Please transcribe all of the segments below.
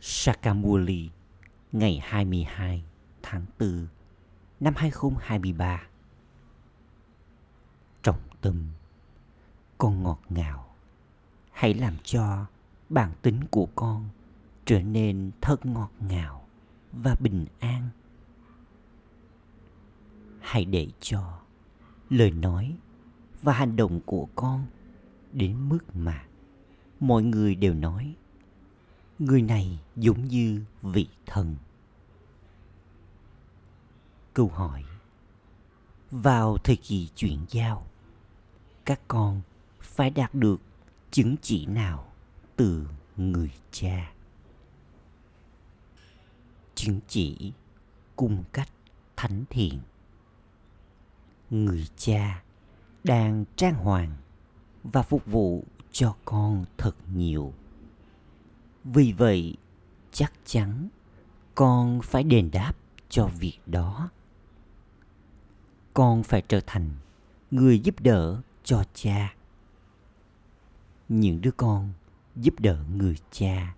Sakamuli ngày 22 tháng 4 năm 2023. Trọng tâm, Con ngọt ngào Hãy làm cho bản tính của con trở nên thật ngọt ngào và bình an. Hãy để cho lời nói và hành động của con đến mức mà mọi người đều nói người này giống như vị thần. Câu hỏi. Vào thời kỳ chuyển giao, các con phải đạt được chứng chỉ nào từ người cha? Chứng chỉ cung cách thánh thiện. Người cha đang trang hoàng và phục vụ cho con thật nhiều vì vậy, chắc chắn con phải đền đáp cho việc đó. Con phải trở thành người giúp đỡ cho cha. Những đứa con giúp đỡ người cha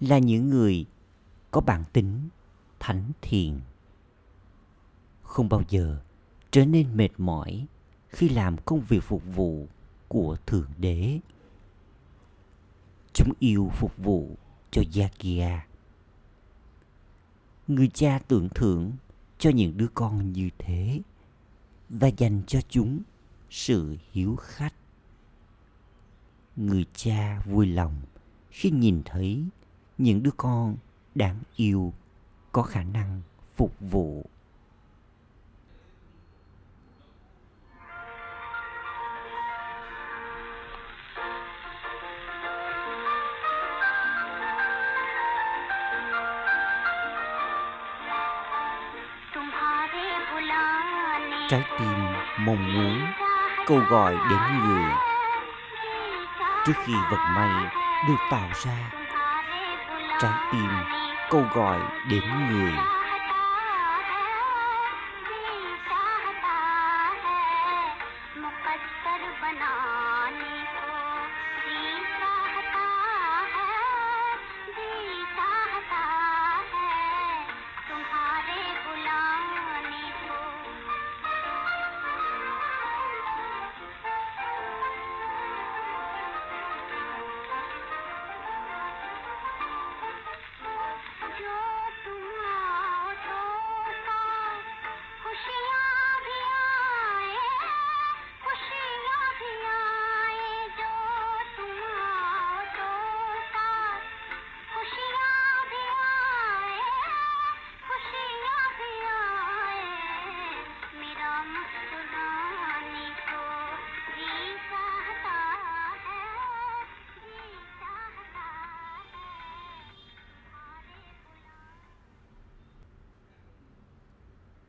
là những người có bản tính thánh thiện. Không bao giờ trở nên mệt mỏi khi làm công việc phục vụ của thượng đế chúng yêu phục vụ cho Yakia. Người cha tưởng thưởng cho những đứa con như thế và dành cho chúng sự hiếu khách. Người cha vui lòng khi nhìn thấy những đứa con đáng yêu có khả năng phục vụ trái tim mong muốn câu gọi đến người. Trước khi vật may được tạo ra, trái tim câu gọi đến người.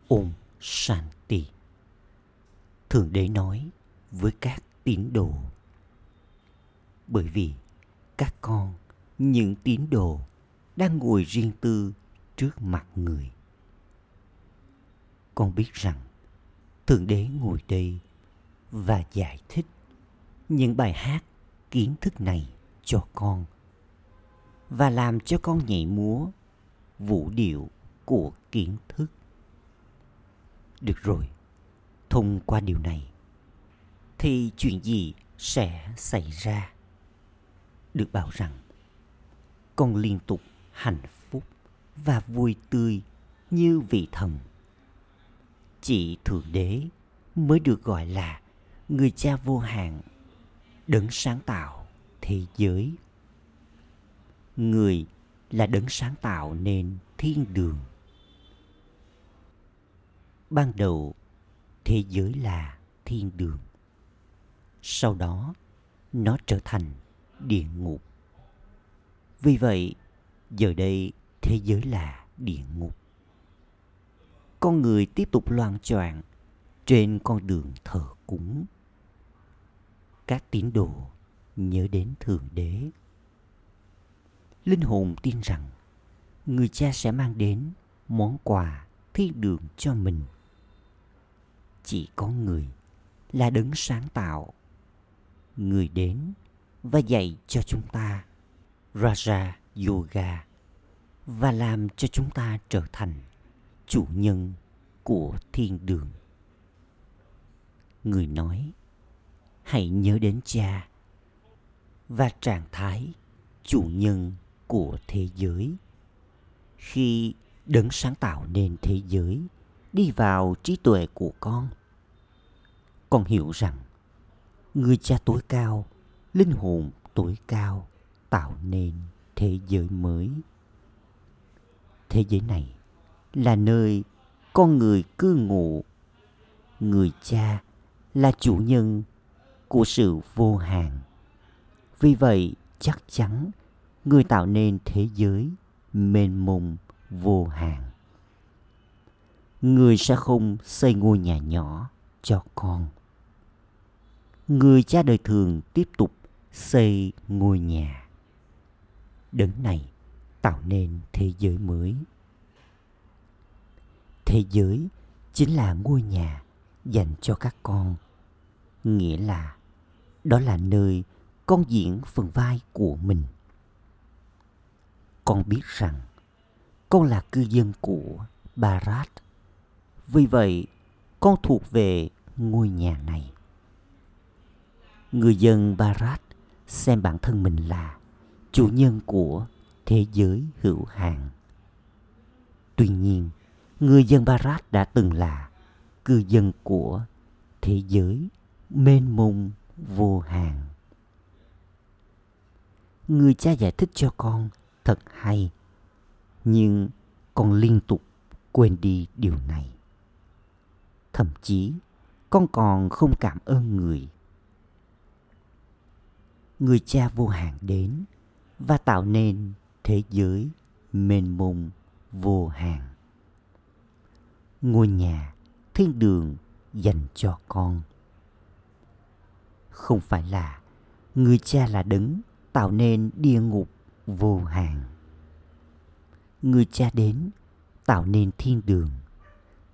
Om Shanti. Thượng Đế nói với các tín đồ. Bởi vì các con, những tín đồ đang ngồi riêng tư trước mặt người. Con biết rằng Thượng Đế ngồi đây và giải thích những bài hát kiến thức này cho con và làm cho con nhảy múa vũ điệu của kiến thức được rồi, thông qua điều này thì chuyện gì sẽ xảy ra? Được bảo rằng con liên tục hạnh phúc và vui tươi như vị thần. Chỉ Thượng Đế mới được gọi là người cha vô hạn, đấng sáng tạo thế giới. Người là đấng sáng tạo nên thiên đường ban đầu, thế giới là thiên đường. Sau đó, nó trở thành địa ngục. Vì vậy, giờ đây thế giới là địa ngục. Con người tiếp tục loan choạng trên con đường thờ cúng. Các tín đồ nhớ đến thượng đế. Linh hồn tin rằng người cha sẽ mang đến món quà thiên đường cho mình chỉ có người là đấng sáng tạo. Người đến và dạy cho chúng ta raja yoga và làm cho chúng ta trở thành chủ nhân của thiên đường. Người nói, hãy nhớ đến cha và trạng thái chủ nhân của thế giới. Khi đấng sáng tạo nên thế giới đi vào trí tuệ của con. Con hiểu rằng, người cha tối cao, linh hồn tối cao tạo nên thế giới mới. Thế giới này là nơi con người cư ngụ. Người cha là chủ nhân của sự vô hạn. Vì vậy, chắc chắn người tạo nên thế giới mênh mông vô hạn người sẽ không xây ngôi nhà nhỏ cho con. Người cha đời thường tiếp tục xây ngôi nhà. Đấng này tạo nên thế giới mới. Thế giới chính là ngôi nhà dành cho các con. Nghĩa là đó là nơi con diễn phần vai của mình. Con biết rằng con là cư dân của barat vì vậy, con thuộc về ngôi nhà này. Người dân barat xem bản thân mình là chủ nhân của thế giới hữu hạn. Tuy nhiên, người dân barat đã từng là cư dân của thế giới mênh mông vô hạn. Người cha giải thích cho con thật hay, nhưng con liên tục quên đi điều này thậm chí con còn không cảm ơn người. Người cha vô hạn đến và tạo nên thế giới mênh mông vô hạn. Ngôi nhà thiên đường dành cho con. Không phải là người cha là đấng tạo nên địa ngục vô hạn. Người cha đến tạo nên thiên đường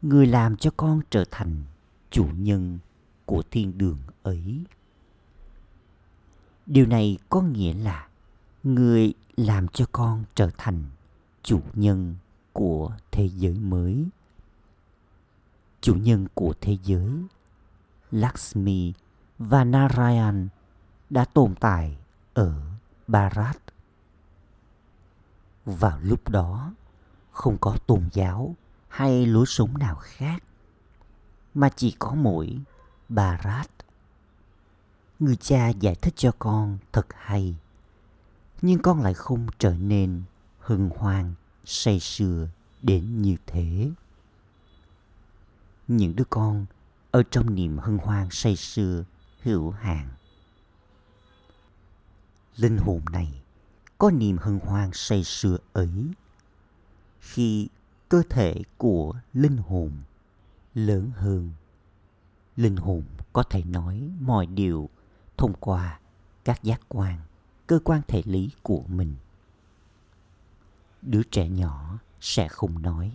người làm cho con trở thành chủ nhân của thiên đường ấy điều này có nghĩa là người làm cho con trở thành chủ nhân của thế giới mới chủ nhân của thế giới, lakshmi và narayan đã tồn tại ở Bharat. vào lúc đó, không có tôn giáo hay lũ súng nào khác mà chỉ có mũi barat người cha giải thích cho con thật hay nhưng con lại không trở nên hưng hoang, say sưa đến như thế. Những đứa con ở trong niềm hân hoan say sưa hữu hạn linh hồn này có niềm hân hoan say sưa ấy. Khi cơ thể của linh hồn lớn hơn. Linh hồn có thể nói mọi điều thông qua các giác quan, cơ quan thể lý của mình. Đứa trẻ nhỏ sẽ không nói,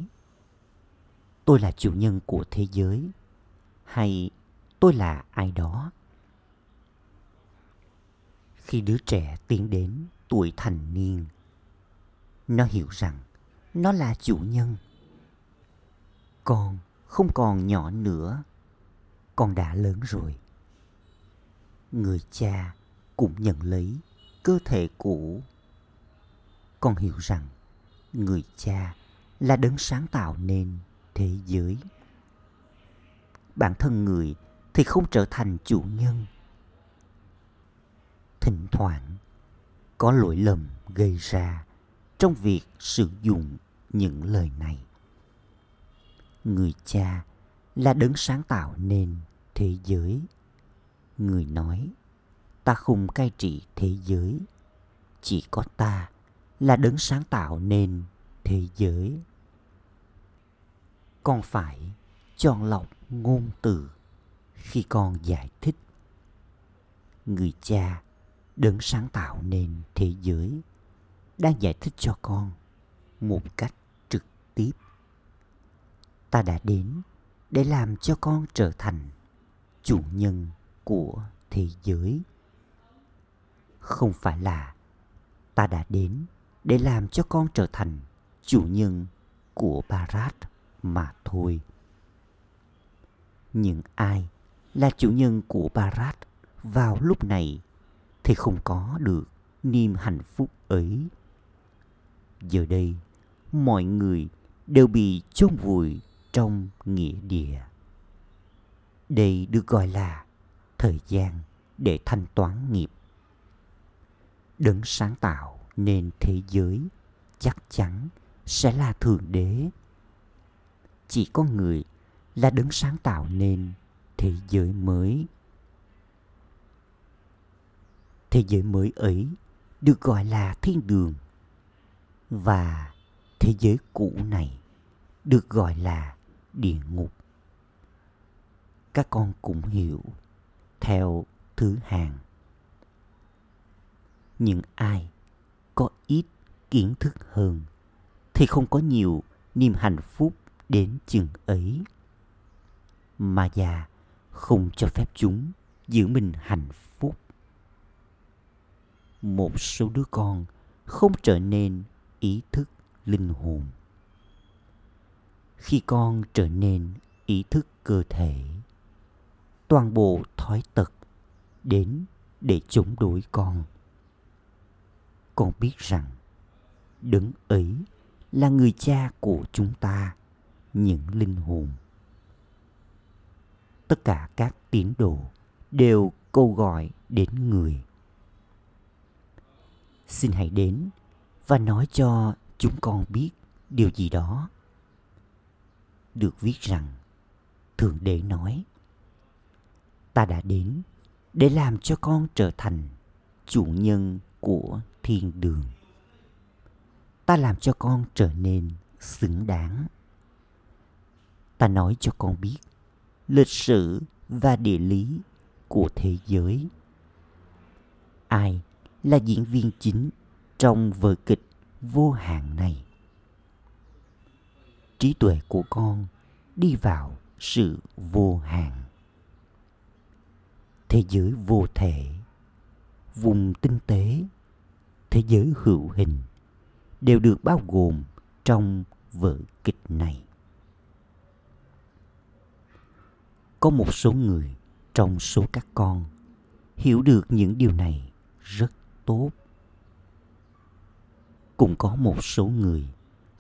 tôi là chủ nhân của thế giới, hay, tôi là ai đó. Khi đứa trẻ tiến đến tuổi thành niên, nó hiểu rằng nó là chủ nhân con không còn nhỏ nữa. Con đã lớn rồi. Người cha cũng nhận lấy cơ thể cũ. Con hiểu rằng người cha là đấng sáng tạo nên thế giới. Bản thân người thì không trở thành chủ nhân. Thỉnh thoảng, có lỗi lầm gây ra trong việc sử dụng những lời này người cha là đấng sáng tạo nên thế giới. Người nói, ta không cai trị thế giới. Chỉ có ta là đấng sáng tạo nên thế giới. Con phải chọn lọc ngôn từ khi con giải thích. Người cha, đấng sáng tạo nên thế giới đang giải thích cho con một cách trực tiếp ta đã đến để làm cho con trở thành chủ nhân của thế giới không phải là ta đã đến để làm cho con trở thành chủ nhân của Barat mà thôi. Những ai là chủ nhân của Barat vào lúc này thì không có được niềm hạnh phúc ấy. Giờ đây, mọi người đều bị chôn vùi trong nghĩa địa. Đây được gọi là thời gian để thanh toán nghiệp. Đấng sáng tạo nên thế giới chắc chắn sẽ là thượng đế. Chỉ có người là đấng sáng tạo nên thế giới mới. Thế giới mới ấy được gọi là thiên đường và thế giới cũ này được gọi là địa ngục. Các con cũng hiểu theo thứ hàng. Những ai có ít kiến thức hơn thì không có nhiều niềm hạnh phúc đến chừng ấy. Mà già không cho phép chúng giữ mình hạnh phúc. Một số đứa con không trở nên ý thức linh hồn. Khi con trở nên ý thức cơ thể, toàn bộ thói tật đến để chống đối con. Con biết rằng đấng ấy là người cha của chúng ta, những linh hồn. Tất cả các tín đồ đều câu gọi đến người. Xin hãy đến và nói cho chúng con biết điều gì đó. Được viết rằng, Thượng Đế nói, Ta đã đến để làm cho con trở thành chủ nhân của thiên đường. Ta làm cho con trở nên xứng đáng. Ta nói cho con biết lịch sử và địa lý của thế giới. Ai là diễn viên chính trong vở kịch vô hạn này? Trí tuệ của con đi vào sự vô hạn. Thế giới vô thể, vùng tinh tế, thế giới hữu hình đều được bao gồm trong vở kịch này. Có một số người trong số các con hiểu được những điều này rất tốt. Cũng có một số người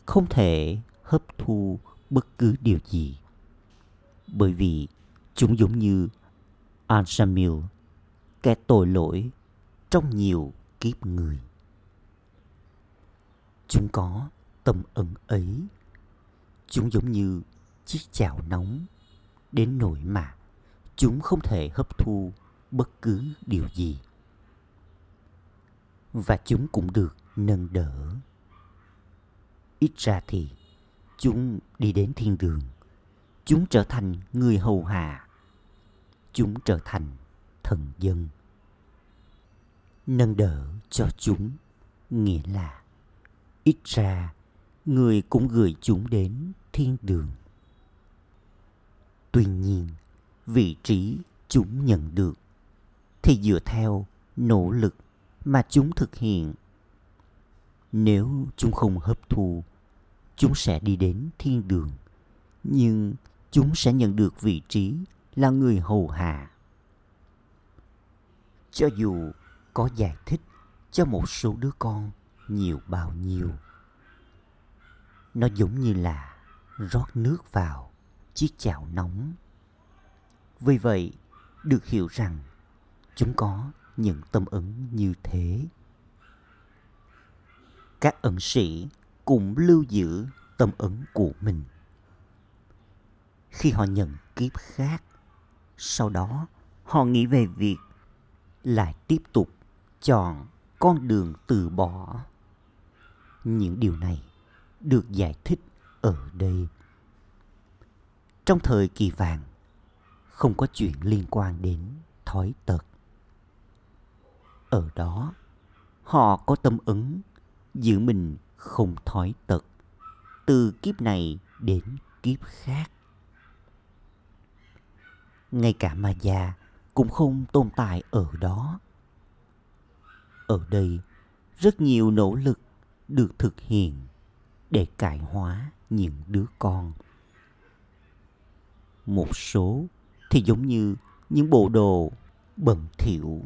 không thể hấp thu bất cứ điều gì bởi vì chúng giống như Ansamil, kẻ tội lỗi trong nhiều kiếp người. Chúng có tâm ẩn ấy. Chúng giống như chiếc chảo nóng đến nỗi mà chúng không thể hấp thu bất cứ điều gì. Và chúng cũng được nâng đỡ. Ít ra thì chúng đi đến thiên đường. Chúng trở thành người hầu hạ. Chúng trở thành thần dân. Nâng đỡ cho chúng, nghĩa là ít ra người cũng gửi chúng đến thiên đường tuy nhiên, vị trí chúng nhận được thì dựa theo nỗ lực mà chúng thực hiện nếu chúng không hấp thu chúng sẽ đi đến thiên đường. Nhưng chúng sẽ nhận được vị trí là người hầu hạ. Cho dù có giải thích cho một số đứa con nhiều bao nhiêu, nó giống như là rót nước vào chiếc chảo nóng. Vì vậy, được hiểu rằng chúng có những tâm ứng như thế. Các ẩn sĩ cũng lưu giữ tâm ấn của mình. Khi họ nhận kiếp khác, sau đó họ nghĩ về việc lại tiếp tục chọn con đường từ bỏ. Những điều này được giải thích ở đây. Trong thời kỳ vàng, không có chuyện liên quan đến thói tật. Ở đó, họ có tâm ứng giữ mình không thói tật. Từ kiếp này đến kiếp khác. Ngay cả ma già cũng không tồn tại ở đó. Ở đây, rất nhiều nỗ lực được thực hiện để cải hóa những đứa con. Một số thì giống như những bộ đồ bẩn thỉu.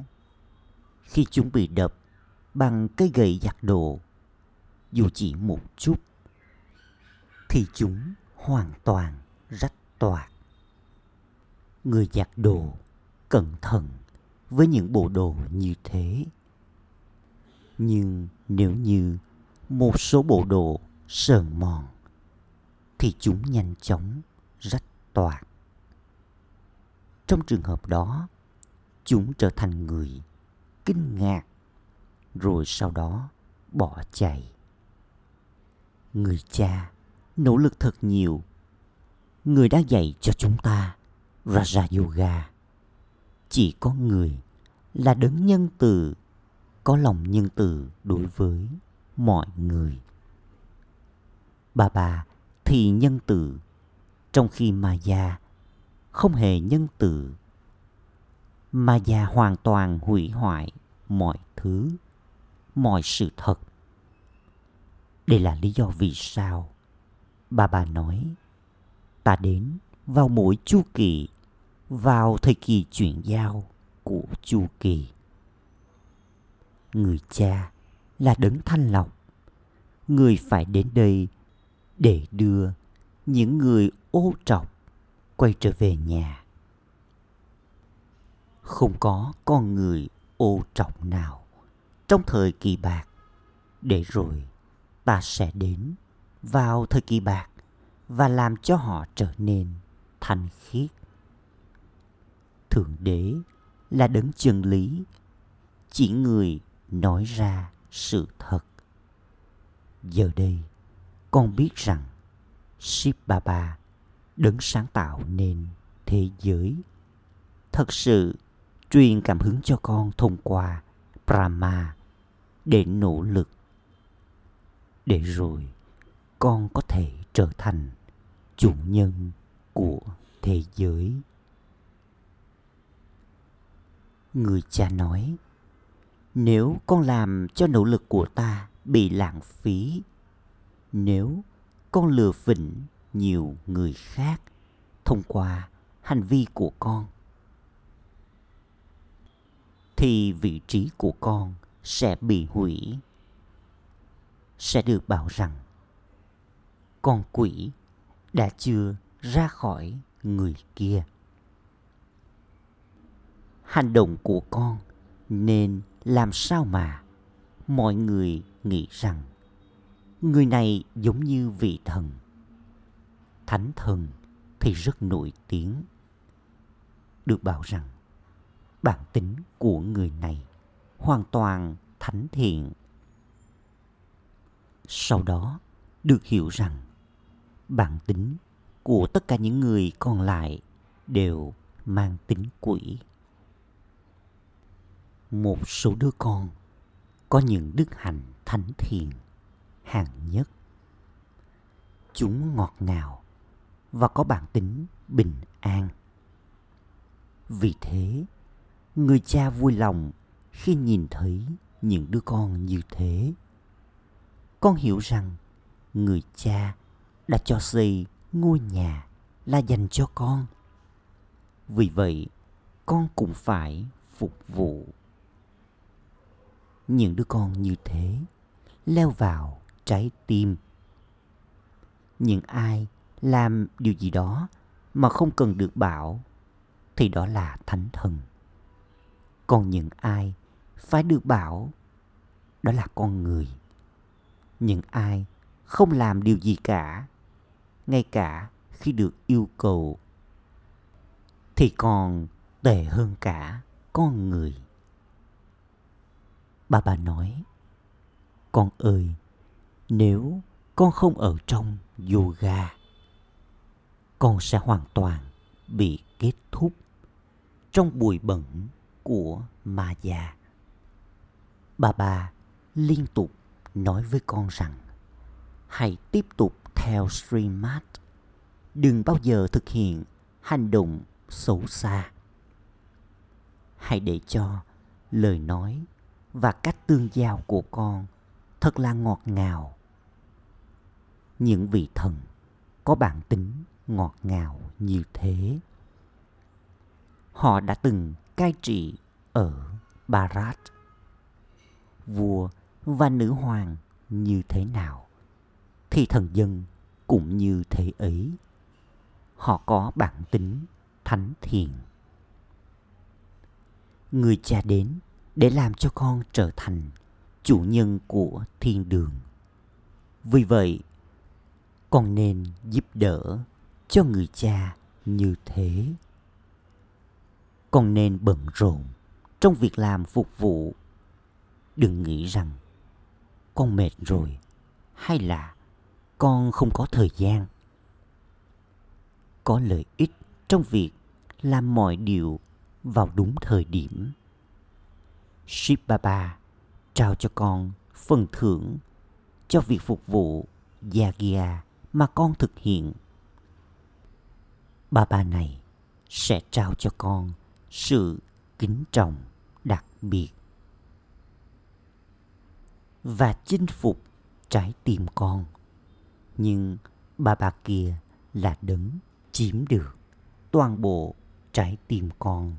Khi chúng bị đập bằng cây gậy giặt đồ dù chỉ một chút, thì chúng hoàn toàn rách toạc. Người giặt đồ cẩn thận với những bộ đồ như thế. Nhưng nếu như một số bộ đồ sờn mòn, thì chúng nhanh chóng rách toạc. Trong trường hợp đó, chúng trở thành người kinh ngạc, rồi sau đó bỏ chạy người cha nỗ lực thật nhiều. Người đã dạy cho chúng ta raja yoga. Chỉ có người là đấng nhân từ, có lòng nhân từ đối với mọi người. Bà bà thì nhân từ, trong khi Maya không hề nhân từ. Maya hoàn toàn hủy hoại mọi thứ, mọi sự thật đây là lý do vì sao bà bà nói, ta đến vào mỗi chu kỳ, vào thời kỳ chuyển giao của chu kỳ. Người cha là đấng thanh lọc. Người phải đến đây để đưa những người ô trọc quay trở về nhà. Không có con người ô trọc nào trong thời kỳ bạc để rồi ta sẽ đến vào thời kỳ bạc và làm cho họ trở nên thanh khiết. Thượng đế là đấng chân lý, chỉ người nói ra sự thật. Giờ đây, con biết rằng Ship Baba đấng sáng tạo nên thế giới thật sự truyền cảm hứng cho con thông qua Brahma để nỗ lực để rồi con có thể trở thành chủ nhân của thế giới. Người cha nói, nếu con làm cho nỗ lực của ta bị lãng phí, nếu con lừa phỉnh nhiều người khác thông qua hành vi của con, thì vị trí của con sẽ bị hủy sẽ được bảo rằng, con quỷ đã chưa ra khỏi người kia. Hành động của con nên làm sao mà mọi người nghĩ rằng người này giống như vị thần. Thánh thần thì rất nổi tiếng, được bảo rằng bản tính của người này hoàn toàn thánh thiện sau đó, được hiểu rằng, bản tính của tất cả những người còn lại đều mang tính quỷ. Một số đứa con có những đức hạnh thánh thiện hàng nhất. Chúng ngọt ngào và có bản tính bình an. Vì thế, người cha vui lòng khi nhìn thấy những đứa con như thế con hiểu rằng người cha đã cho xây ngôi nhà là dành cho con. Vì vậy, con cũng phải phục vụ. Những đứa con như thế leo vào trái tim. Những ai làm điều gì đó mà không cần được bảo, thì đó là thánh thần. Còn những ai phải được bảo, đó là con người những ai không làm điều gì cả, ngay cả khi được yêu cầu, thì còn tệ hơn cả con người. Bà bà nói, con ơi, nếu con không ở trong yoga, con sẽ hoàn toàn bị kết thúc trong bụi bẩn của ma già bà bà liên tục nói với con rằng, hãy tiếp tục theo streammart đừng bao giờ thực hiện hành động xấu xa hãy để cho lời nói và cách tương giao của con thật là ngọt ngào những vị thần có bản tính ngọt ngào như thế. Họ đã từng cai trị ở Barat. Vua và nữ hoàng như thế nào thì thần dân cũng như thế ấy. Họ có bản tính thánh thiện. Người cha đến để làm cho con trở thành chủ nhân của thiên đường. Vì vậy, con nên giúp đỡ cho người cha như thế. Con nên bận rộn trong việc làm phục vụ. Đừng nghĩ rằng con mệt rồi, hay là con không có thời gian. Có lợi ích trong việc làm mọi điều vào đúng thời điểm. ship Baba trao cho con phần thưởng cho việc phục vụ yagia mà con thực hiện. Baba này sẽ trao cho con sự kính trọng đặc biệt và chinh phục trái tim con. Nhưng bà bà kia là đấng chiếm được toàn bộ trái tim con.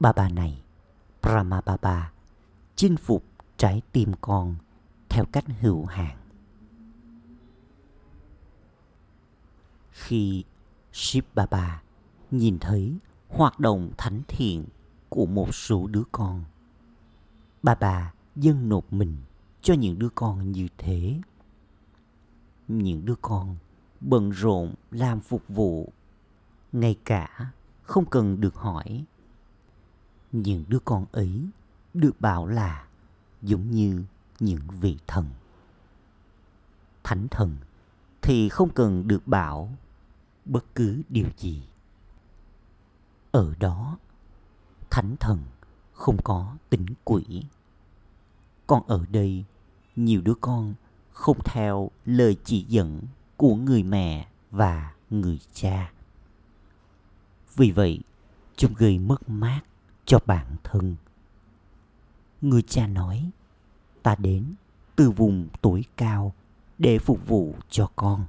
Bà bà này, Brahma Baba, chinh phục trái tim con theo cách hữu hạn. Khi Shiv Baba nhìn thấy hoạt động thánh thiện của một số đứa con, bà bà dâng nộp mình cho những đứa con như thế. Những đứa con bận rộn làm phục vụ, ngay cả không cần được hỏi. Những đứa con ấy được bảo là giống như những vị thần. Thánh thần thì không cần được bảo bất cứ điều gì. Ở đó, thánh thần không có tính quỷ. Còn ở đây, nhiều đứa con không theo lời chỉ dẫn của người mẹ và người cha. Vì vậy, chúng gây mất mát cho bản thân. Người cha nói, ta đến từ vùng tuổi cao để phục vụ cho con.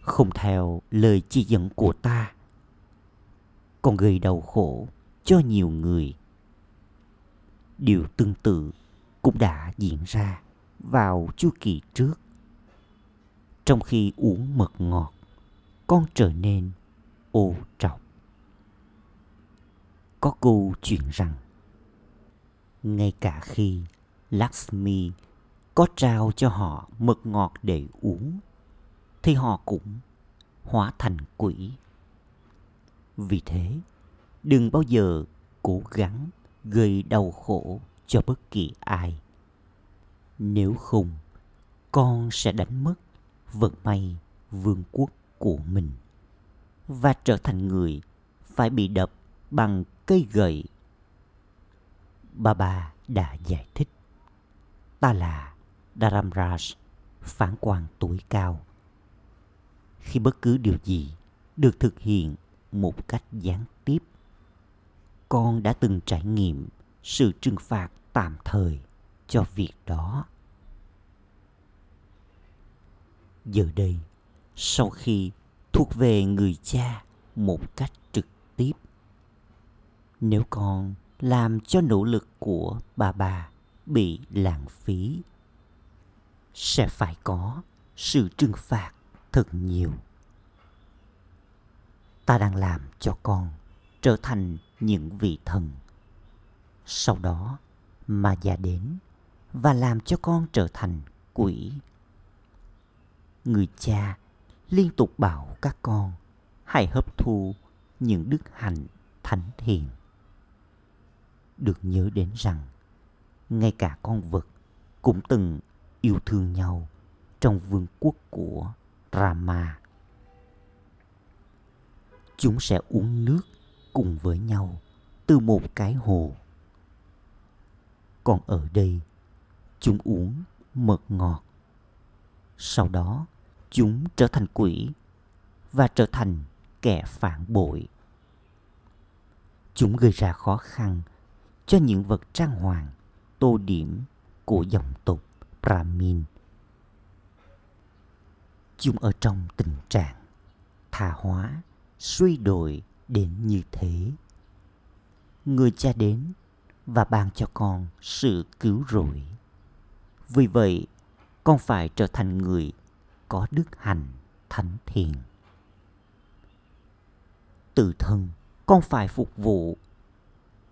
Không theo lời chỉ dẫn của ta, còn gây đau khổ cho nhiều người. Điều tương tự cũng đã diễn ra vào chu kỳ trước. Trong khi uống mật ngọt, con trở nên ô trọc. Có câu chuyện rằng, ngay cả khi Lakshmi có trao cho họ mật ngọt để uống, thì họ cũng hóa thành quỷ. Vì thế, đừng bao giờ cố gắng gây đau khổ cho bất kỳ ai. Nếu không, con sẽ đánh mất vận may vương quốc của mình và trở thành người phải bị đập bằng cây gậy. Bà bà đã giải thích. Ta là Dharamraj, phán quan tuổi cao. Khi bất cứ điều gì được thực hiện một cách gián tiếp, con đã từng trải nghiệm sự trừng phạt tạm thời cho việc đó. Giờ đây, sau khi thuộc về người cha một cách trực tiếp, nếu con làm cho nỗ lực của bà bà bị lãng phí, sẽ phải có sự trừng phạt thật nhiều. Ta đang làm cho con trở thành những vị thần. Sau đó mà già đến và làm cho con trở thành quỷ. Người cha liên tục bảo các con hãy hấp thu những đức hạnh thánh thiện. Được nhớ đến rằng ngay cả con vật cũng từng yêu thương nhau trong vương quốc của Rama. Chúng sẽ uống nước cùng với nhau từ một cái hồ. Còn ở đây, chúng uống mật ngọt. Sau đó, chúng trở thành quỷ và trở thành kẻ phản bội. Chúng gây ra khó khăn cho những vật trang hoàng, tô điểm của dòng tộc brahmin. Chúng ở trong tình trạng tha hóa, suy đồi đến như thế. Người cha đến và ban cho con sự cứu rỗi. Vì vậy, con phải trở thành người có đức hạnh thánh thiện. Tự thân, con phải phục vụ.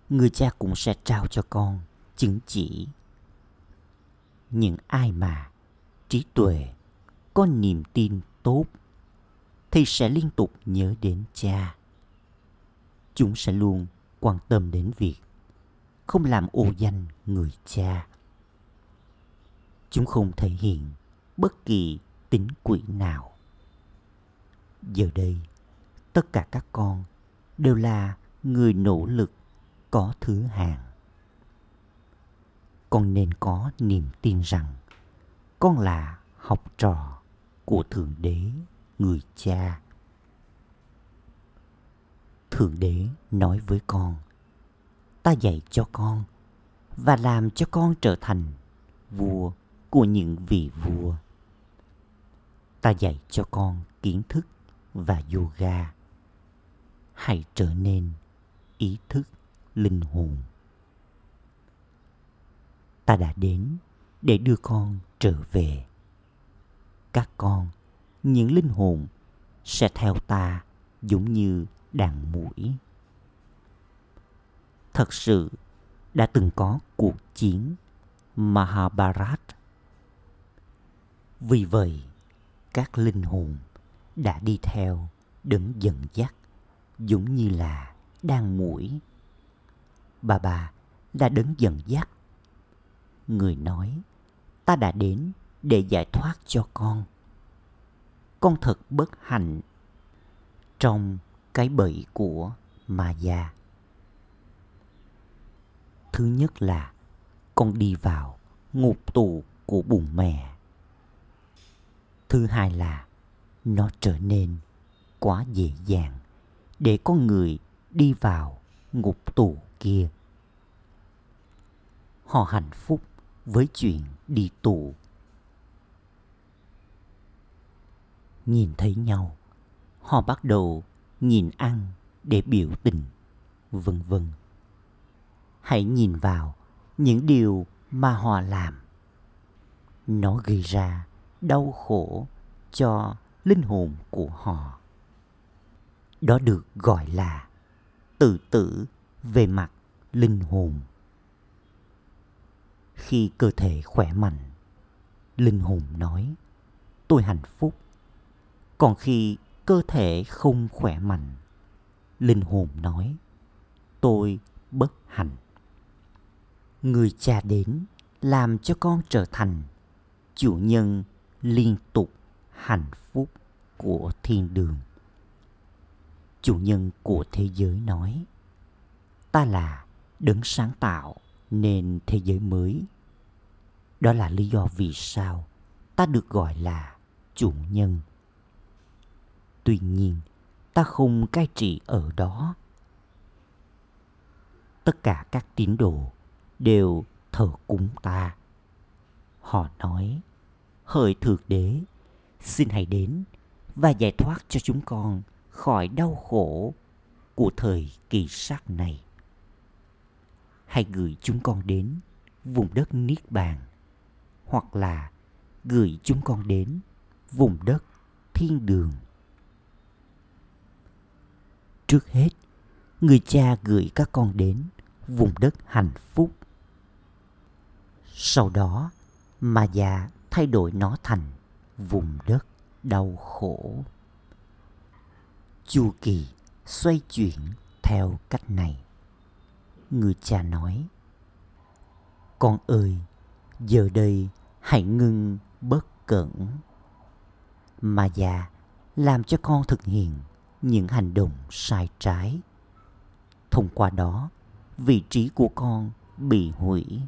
Người cha cũng sẽ trao cho con chứng chỉ. Những ai mà trí tuệ, có niềm tin tốt thì sẽ liên tục nhớ đến cha chúng sẽ luôn quan tâm đến việc không làm ô danh người cha. Chúng không thể hiện bất kỳ tính quỷ nào. Giờ đây tất cả các con đều là người nỗ lực có thứ hạng. Con nên có niềm tin rằng con là học trò của thượng đế người cha thượng đế nói với con, ta dạy cho con và làm cho con trở thành vua của những vị vua. Ta dạy cho con kiến thức và yoga. Hãy trở nên ý thức linh hồn. Ta đã đến để đưa con trở về. Các con, những linh hồn sẽ theo ta giống như đàn mũi. Thật sự đã từng có cuộc chiến mahabharat vì vậy, các linh hồn đã đi theo đấng dẫn dắt, giống như là đang mũi. Bà bà là đấng dẫn dắt. Người nói, ta đã đến để giải thoát cho con. Con thật bất hạnh. Trong cái bẫy của ma già. thứ nhất là con đi vào ngục tù của bụng mẹ. Thứ hai là nó trở nên quá dễ dàng để con người đi vào ngục tù kia. Họ hạnh phúc với chuyện đi tù. Nhìn thấy nhau, họ bắt đầu nhìn ăn để biểu tình, vân vân. Hãy nhìn vào những điều mà họ làm. Nó gây ra đau khổ cho linh hồn của họ. Đó được gọi là tự tử về mặt linh hồn. Khi cơ thể khỏe mạnh, linh hồn nói, tôi hạnh phúc. Còn khi cơ thể không khỏe mạnh. Linh hồn nói, tôi bất hạnh. Người cha đến làm cho con trở thành chủ nhân liên tục hạnh phúc của thiên đường. Chủ nhân của thế giới nói, ta là đấng sáng tạo nên thế giới mới. Đó là lý do vì sao ta được gọi là chủ nhân tuy nhiên, ta không cai trị ở đó. Tất cả các tín đồ đều thờ cúng ta. Họ nói, hỡi thượng đế, xin hãy đến và giải thoát cho chúng con khỏi đau khổ của thời kỳ sát này. Hãy gửi chúng con đến vùng đất niết bàn, hoặc là gửi chúng con đến vùng đất thiên đường trước hết, người cha gửi các con đến vùng đất hạnh phúc. Sau đó mà già thay đổi nó thành vùng đất đau khổ. Chu kỳ xoay chuyển theo cách này. Người cha nói, con ơi, giờ đây hãy ngưng bất cẩn. Mà già làm cho con thực hiện những hành động sai trái. Thông qua đó, vị trí của con bị hủy.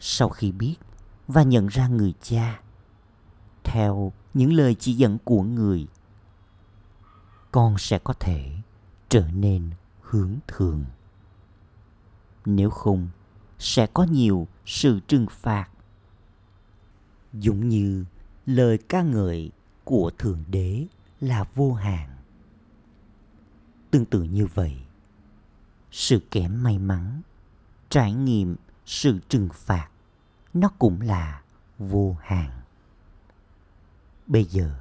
Sau khi biết và nhận ra người cha, theo những lời chỉ dẫn của người, con sẽ có thể trở nên hướng thường nếu không, sẽ có nhiều sự trừng phạt. Giống như lời ca ngợi của thượng đế là vô hạn. Tương tự như vậy, sự kém may mắn, trải nghiệm sự trừng phạt, nó cũng là vô hạn. Bây giờ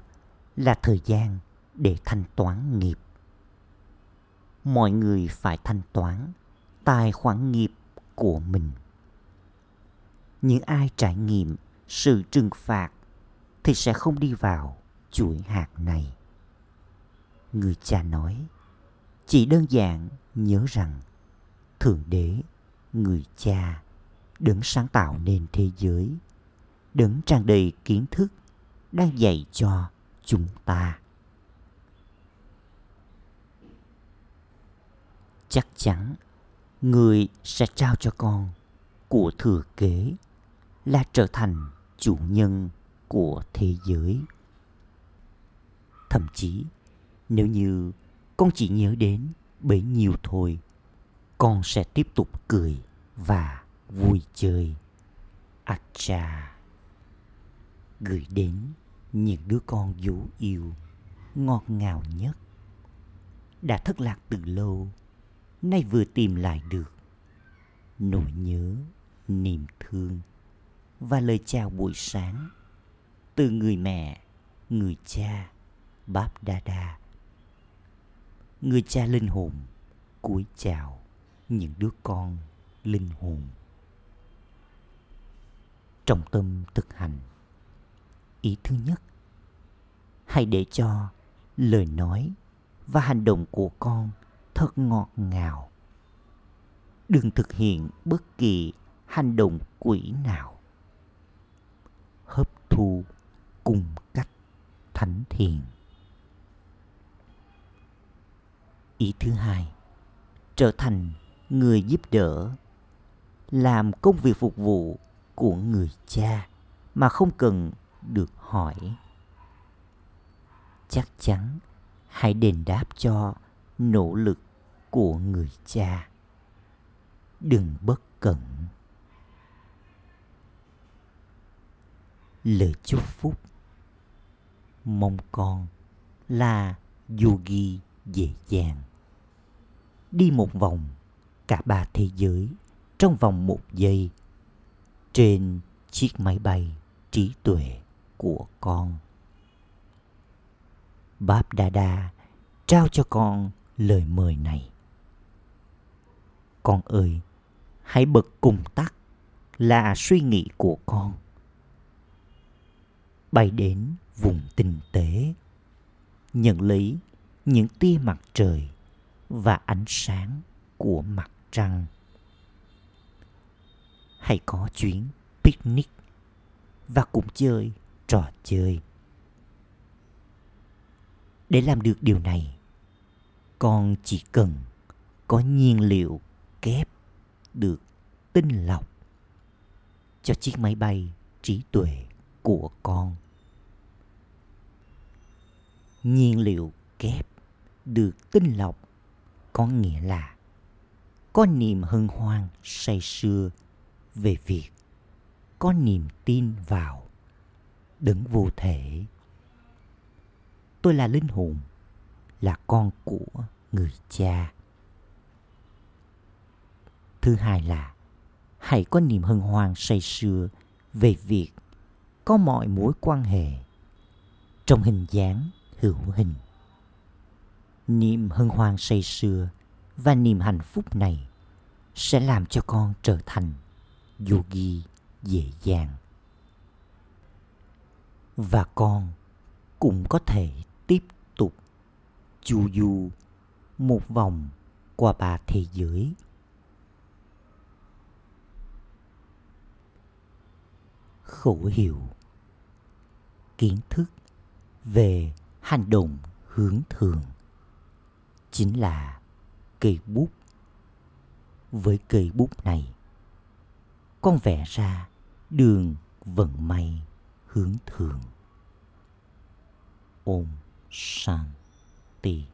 là thời gian để thanh toán nghiệp. Mọi người phải thanh toán tài khoản nghiệp của mình. Những ai trải nghiệm sự trừng phạt thì sẽ không đi vào chuỗi hạt này người cha nói, chỉ đơn giản nhớ rằng thượng đế, người cha đứng sáng tạo nên thế giới đứng tràn đầy kiến thức đang dạy cho chúng ta. Chắc chắn người sẽ trao cho con của thừa kế là trở thành chủ nhân của thế giới. Thậm chí nếu như con chỉ nhớ đến bấy nhiêu thôi, con sẽ tiếp tục cười và vui chơi. Acha gửi đến những đứa con dấu yêu ngọt ngào nhất đã thất lạc từ lâu, nay vừa tìm lại được nỗi nhớ, niềm thương và lời chào buổi sáng từ người mẹ, người cha, báp đa đa người cha linh hồn, cúi chào những đứa con linh hồn. Trong tâm thực hành. Ý thứ nhất, hãy để cho lời nói và hành động của con thật ngọt ngào. Đừng thực hiện bất kỳ hành động quỷ nào. Hấp thu cùng cách thánh thiền ý thứ hai, trở thành người giúp đỡ, làm công việc phục vụ của người cha mà không cần được hỏi. Chắc chắn hãy đền đáp cho nỗ lực của người cha. Đừng bất cẩn. Lời chúc phúc. Mong con là yogi dễ dàng. Đi một vòng, cả ba thế giới trong vòng một giây trên chiếc máy bay trí tuệ của con. Báp đa đa trao cho con lời mời này. Con ơi, hãy bật cùng tắt là suy nghĩ của con. Bay đến vùng tinh tế, nhận lấy những tia mặt trời và ánh sáng của mặt trăng. Hãy có chuyến picnic và cùng chơi, trò chơi. Để làm được điều này, con chỉ cần có nhiên liệu kép được tinh lọc cho chiếc máy bay trí tuệ của con. Nhiên liệu kép được tinh lọc, có nghĩa là có niềm hân hoan say sưa về việc có niềm tin vào đấng vô thể. Tôi là linh hồn, là con của người cha. Thứ hai là hãy có niềm hân hoan say sưa về việc có mọi mối quan hệ trong hình dáng hữu hình niềm hân hoan say sưa và niềm hạnh phúc này sẽ làm cho con trở thành yogi dễ dàng. Và con cũng có thể tiếp tục chu du một vòng qua ba thế giới. Khẩu hiệu, kiến thức về hành động hướng thường chính là cây bút với cây bút này con vẽ ra đường vận may hướng thượng. ôm shanti